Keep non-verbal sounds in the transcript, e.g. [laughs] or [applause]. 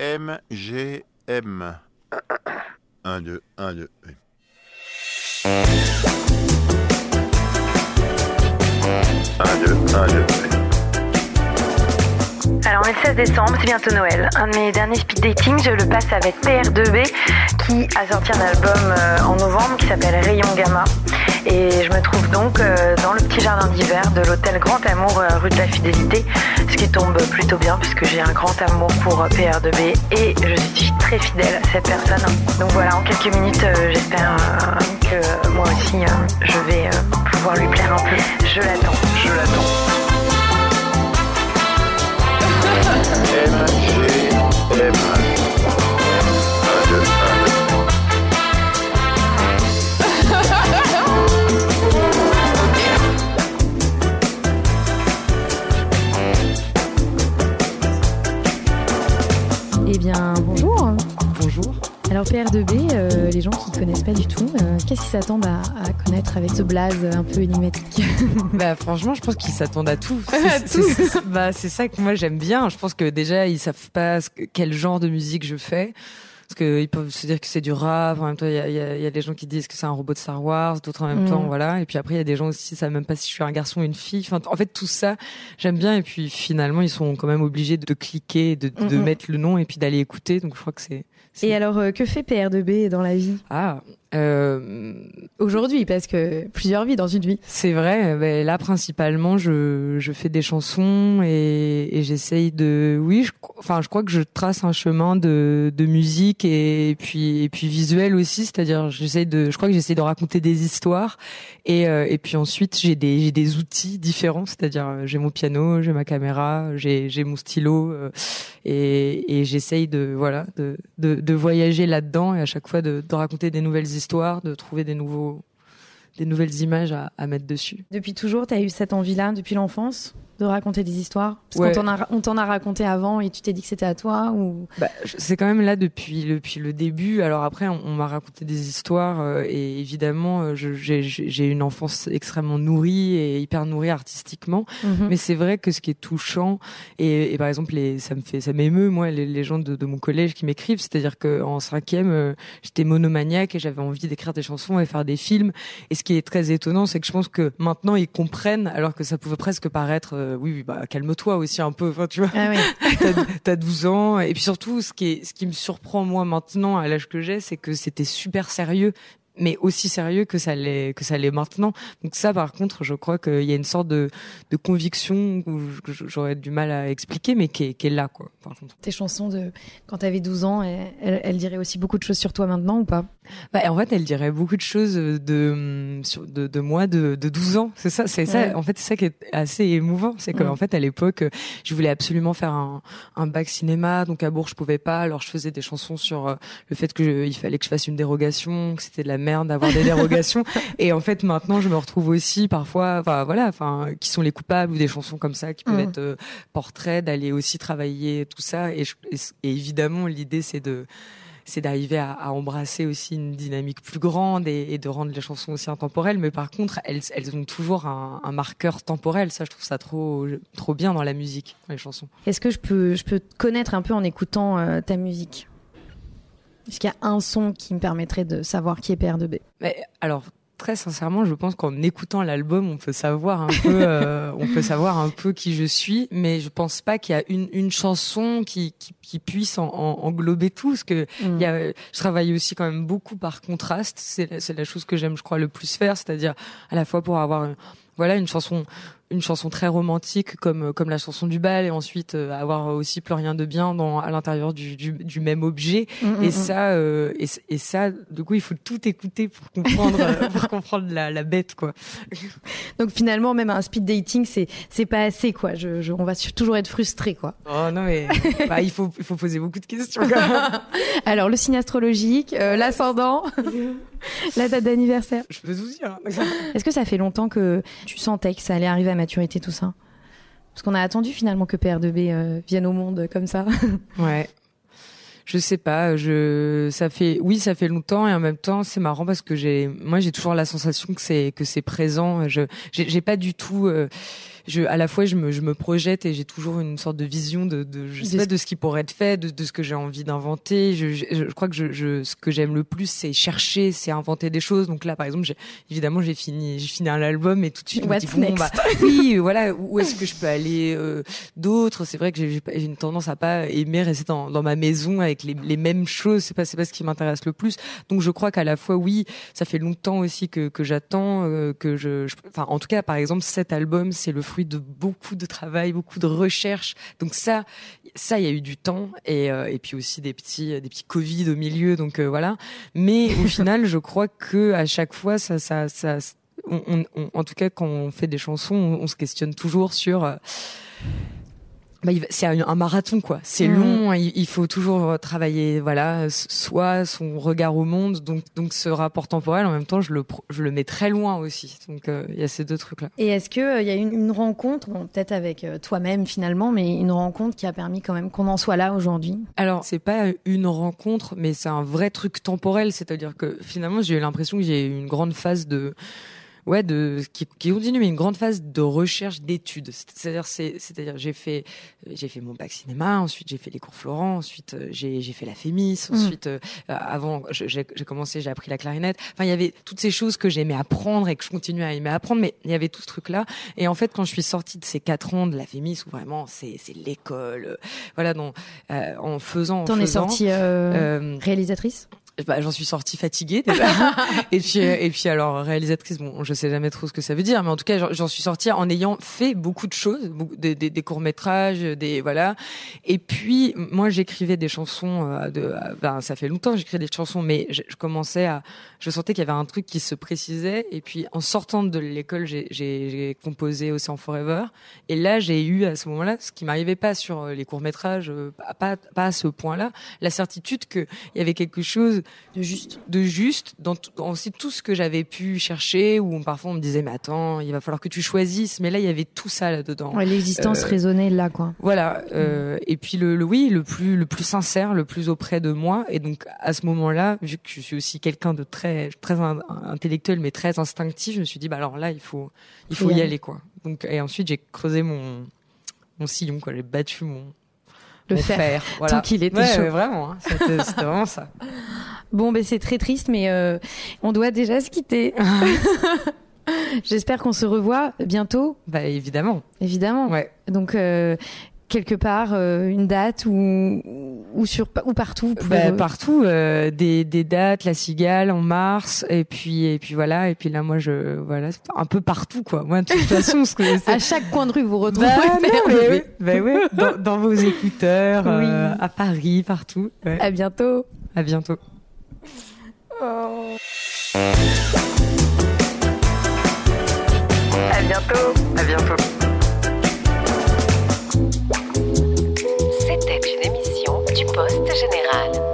M, G, M. 1, 2, 1, 2. 1, 2, 1, 2. Alors on est le 16 décembre, c'est bientôt Noël. Un de mes derniers speed dating, je le passe avec PR2B qui a sorti un album euh, en novembre qui s'appelle Rayon Gamma. Et je me trouve donc euh, dans le petit jardin d'hiver de l'hôtel Grand Amour euh, rue de la Fidélité, ce qui tombe plutôt bien puisque j'ai un grand amour pour euh, PR2B et je suis très fidèle à cette personne. Donc voilà, en quelques minutes, j'espère que moi aussi je vais pouvoir lui plaire un peu. Je l'attends, je l'attends. energy, energy. Alors PR2B, euh, les gens qui ne connaissent pas du tout, euh, qu'est-ce qu'ils s'attendent à, à connaître avec ce blaze un peu énigmatique [laughs] Bah franchement, je pense qu'ils s'attendent à [laughs] tout. C'est- bah c'est ça que moi j'aime bien. Je pense que déjà ils savent pas ce quel genre de musique je fais. Parce qu'ils peuvent se dire que c'est du rap, en même temps il y a, il y a- il y a des gens qui disent que c'est un robot de Star Wars, d'autres en même Mm. temps, voilà. Et puis après il y a des gens aussi, ça savent même pas si je suis un garçon ou une fille. Enfin, en fait tout ça, j'aime bien. Et puis finalement ils sont quand même obligés de cliquer, de, de Mm, mm. mettre le nom et puis d'aller écouter. Donc je crois que c'est... Et alors, euh, que fait PR2B dans la vie? Ah, euh, Aujourd'hui, parce que plusieurs vies dans une vie. C'est vrai. Ben là, principalement, je, je fais des chansons et, et j'essaye de. Oui, je, enfin, je crois que je trace un chemin de, de musique et, puis et puis visuel aussi. C'est-à-dire, j'essaye de. Je crois que j'essaye de raconter des histoires et euh, et puis ensuite j'ai des j'ai des outils différents. C'est-à-dire, euh, j'ai mon piano, j'ai ma caméra, j'ai j'ai mon stylo euh, et et j'essaye de voilà de de, de voyager là-dedans et à chaque fois de, de raconter des nouvelles histoires, de trouver des nouveaux des nouvelles images à, à mettre dessus. Depuis toujours, tu as eu cette envie-là, depuis l'enfance, de raconter des histoires Parce Ouais. qu'on t'en a, raconté avant et tu t'es dit que c'était à toi ou... Bah, c'est quand même là depuis le, depuis le début. Alors après, on, on m'a raconté des histoires euh, et évidemment, euh, j'ai une enfance extrêmement nourrie et hyper nourrie artistiquement. Mhm. Mais c'est vrai que ce qui est touchant et, et par exemple, les, ça me fait, ça m'émeut moi les, les gens de, de mon collège qui m'écrivent, c'est-à-dire que en cinquième, euh, j'étais monomaniaque et j'avais envie d'écrire des chansons et faire des films. Et ce qui est très étonnant, c'est que je pense que maintenant ils comprennent, alors que ça pouvait presque paraître, euh, oui, oui, bah calme-toi aussi un peu, enfin tu vois. Ah oui. [laughs] t'as, t'as 12 ans. Et puis surtout ce qui est ce qui me surprend moi maintenant à l'âge que j'ai c'est que c'était super sérieux mais aussi sérieux que ça l'est que ça l'est maintenant. Donc ça par contre je crois qu'il y a une sorte de, de conviction où j'aurais du mal à expliquer mais qui est, qui est là quoi par contre. Tes chansons de quand t'avais 12 ans, elles, elles, elles diraient aussi beaucoup de choses sur toi maintenant ou pas? Bah, en fait elle dirait beaucoup de choses de de, de moi de, de 12 ans. C'est ça c'est Ouais. ça en fait c'est ça qui est assez émouvant. C'est qu'en fait à l'époque je voulais absolument faire un, un bac cinéma. Donc à Bourg je pouvais pas. Alors je faisais des chansons sur euh, le fait que je- il fallait que je fasse une dérogation que c'était de la merde d'avoir des dérogations [laughs] et en fait maintenant je me retrouve aussi parfois enfin voilà enfin qui sont les coupables ou des chansons comme ça qui peuvent Mm. être euh, portraits d'aller aussi travailler tout ça et, je- et, et évidemment l'idée c'est de c'est d'arriver à, à embrasser aussi une dynamique plus grande et, et de rendre les chansons aussi intemporelles. Mais par contre, elles, elles ont toujours un, un marqueur temporel. Ça, je trouve ça trop, trop bien dans la musique, dans les chansons. Est-ce que je peux, je peux te connaître un peu en écoutant euh, ta musique? Est-ce qu'il y a un son qui me permettrait de savoir qui est PR2B Mais alors, très sincèrement, je pense qu'en écoutant l'album, on peut savoir un peu, euh, [laughs] on peut savoir un peu qui je suis. Mais je pense pas qu'il y a une, une chanson qui, qui, qui puisse en, en- englober tout. Parce que Mm. Il y a, je travaille aussi quand même beaucoup par contraste. C'est la, chose que j'aime, je crois, le plus faire, c'est-à-dire à la fois pour avoir, une- voilà, une chanson, une chanson très romantique comme comme la chanson du bal, et ensuite euh, avoir aussi plus rien de bien dans à l'intérieur du, du, du même objet. Mm, Et mm, ça, euh, et, et ça, du coup, il faut tout écouter pour comprendre, euh, [laughs] pour comprendre la, la bête, quoi. Donc finalement, même un speed dating, c'est c'est pas assez quoi. Je, je- on va toujours être frustré quoi. Oh non mais, [laughs] bah, il faut il faut poser beaucoup de questions. [laughs] Alors le signe astrologique, euh, l'ascendant, [laughs] la date d'anniversaire. Je peux vous dire. [laughs] Est-ce que ça fait longtemps que tu sentais que ça allait arriver à maturité tout ça? Parce qu'on a attendu finalement que PR2B euh, vienne au monde comme ça. [laughs] Ouais. Je sais pas, je ça fait oui, ça fait longtemps et en même temps, c'est marrant parce que j'ai moi j'ai toujours la sensation que c'est que c'est présent, je j'ai j'ai pas du tout euh, je, à la fois, je me, je me projette et j'ai toujours une sorte de vision de, de je sais pas, ce- de ce qui pourrait être fait, de, de ce que j'ai envie d'inventer. Je, je, je crois que je, je, ce que j'aime le plus, c'est chercher, c'est inventer des choses. Donc là, par exemple, j'ai, évidemment, j'ai fini, j'ai fini un album et tout de suite, je me dis, bon, bah, oui, voilà, où est-ce que je peux aller euh, d'autres C'est vrai que j'ai une tendance à pas aimer rester dans, dans ma maison avec les, les mêmes choses. C'est pas c'est pas ce qui m'intéresse le plus. Donc je crois qu'à la fois oui, ça fait longtemps aussi que que j'attends euh, que je, je- enfin en tout cas par exemple cet album c'est le fruit de beaucoup de travail, beaucoup de recherche. Donc ça ça il y a eu du temps et euh, et puis aussi des petits des petits Covid au milieu. Donc euh, voilà. Mais au [laughs] final je crois que à chaque fois ça ça ça on, on- on- en tout cas, quand on fait des chansons, on, on se questionne toujours sur. Euh, bah, c'est un, marathon, quoi. C'est Mhm. long. Il, il faut toujours euh, travailler, voilà, soit son regard au monde. Donc, donc ce rapport temporel, en même temps, je le, je le mets très loin aussi. Donc, euh, il y a ces deux trucs-là. Et est-ce qu'il il y a une, une rencontre, bon, peut-être avec euh, toi-même finalement, mais une rencontre qui a permis quand même qu'on en soit là aujourd'hui? Alors, c'est pas une rencontre, mais c'est un vrai truc temporel. C'est-à-dire que finalement, j'ai eu l'impression que j'ai eu une grande phase de, ouais, de qui, qui continue, mais une grande phase de recherche, d'études. C'est-à-dire, c'est, c'est-à-dire, j'ai fait, j'ai fait mon bac cinéma, ensuite j'ai fait les cours Florent, ensuite euh, j'ai, j'ai fait la Fémis, Mm. ensuite, euh, avant, je- j'ai, j'ai commencé, j'ai appris la clarinette. Enfin, il y avait toutes ces choses que j'aimais apprendre et que je continue à aimer apprendre, mais il y avait tout ce truc-là. Et en fait, quand je suis sortie de ces quatre ans de la Fémis, où vraiment c'est, c'est l'école, euh, voilà, donc, euh, en faisant, en T'en es sortie euh, euh, réalisatrice? Bah, j'en suis sortie fatiguée déjà. [laughs] et puis euh, et puis alors réalisatrice, bon, je sais jamais trop ce que ça veut dire, mais en tout cas j'en- suis sortie en ayant fait beaucoup de choses, des, des, des courts métrages, des voilà. Et puis moi j'écrivais des chansons. euh, de, euh, ben, ça fait longtemps que j'écrivais des chansons, mais je, je commençais à, je sentais qu'il y avait un truc qui se précisait. Et puis en sortant de l'école, j'ai- composé Ocean Forever. Et là j'ai eu à ce moment-là, ce qui m'arrivait pas sur les courts métrages, pas pas à ce point-là, la certitude que il y avait quelque chose De juste. de juste dans, aussi tout ce que j'avais pu chercher où parfois on me disait mais attends il va falloir que tu choisisses mais là il y avait tout ça là dedans Ouais, L'existence Euh, raisonnée là, quoi. voilà euh, et puis le, le oui le plus le plus sincère le plus auprès de moi et donc à ce moment-là vu que je suis aussi quelqu'un de très très in- intellectuel mais très instinctif je me suis dit bah alors là il faut il faut y aller quoi donc et ensuite j'ai creusé mon mon sillon quoi j'ai battu mon Le fer. fer, voilà Tant qu'il était Ouais, chaud. ouais, vraiment hein. c'était vraiment ça [laughs] Bon, ben c'est très triste, mais euh, on doit déjà se quitter. [laughs] J'espère qu'on se revoit bientôt, bah évidemment évidemment. ouais Donc euh, quelque part, euh, une date ou ou sur ou partout. vous pouvez Bah, partout euh, des, des dates la cigale en mars et puis et puis voilà et puis là moi je voilà c'est un peu partout quoi moi de toute façon ce que [laughs] À chaque coin de rue, vous retrouvez. bah, non, mais oui, bah ouais, dans, dans vos écouteurs euh, Oui. à Paris partout ouais. À bientôt. à bientôt Bientôt. à bientôt C'était une émission du Poste Général.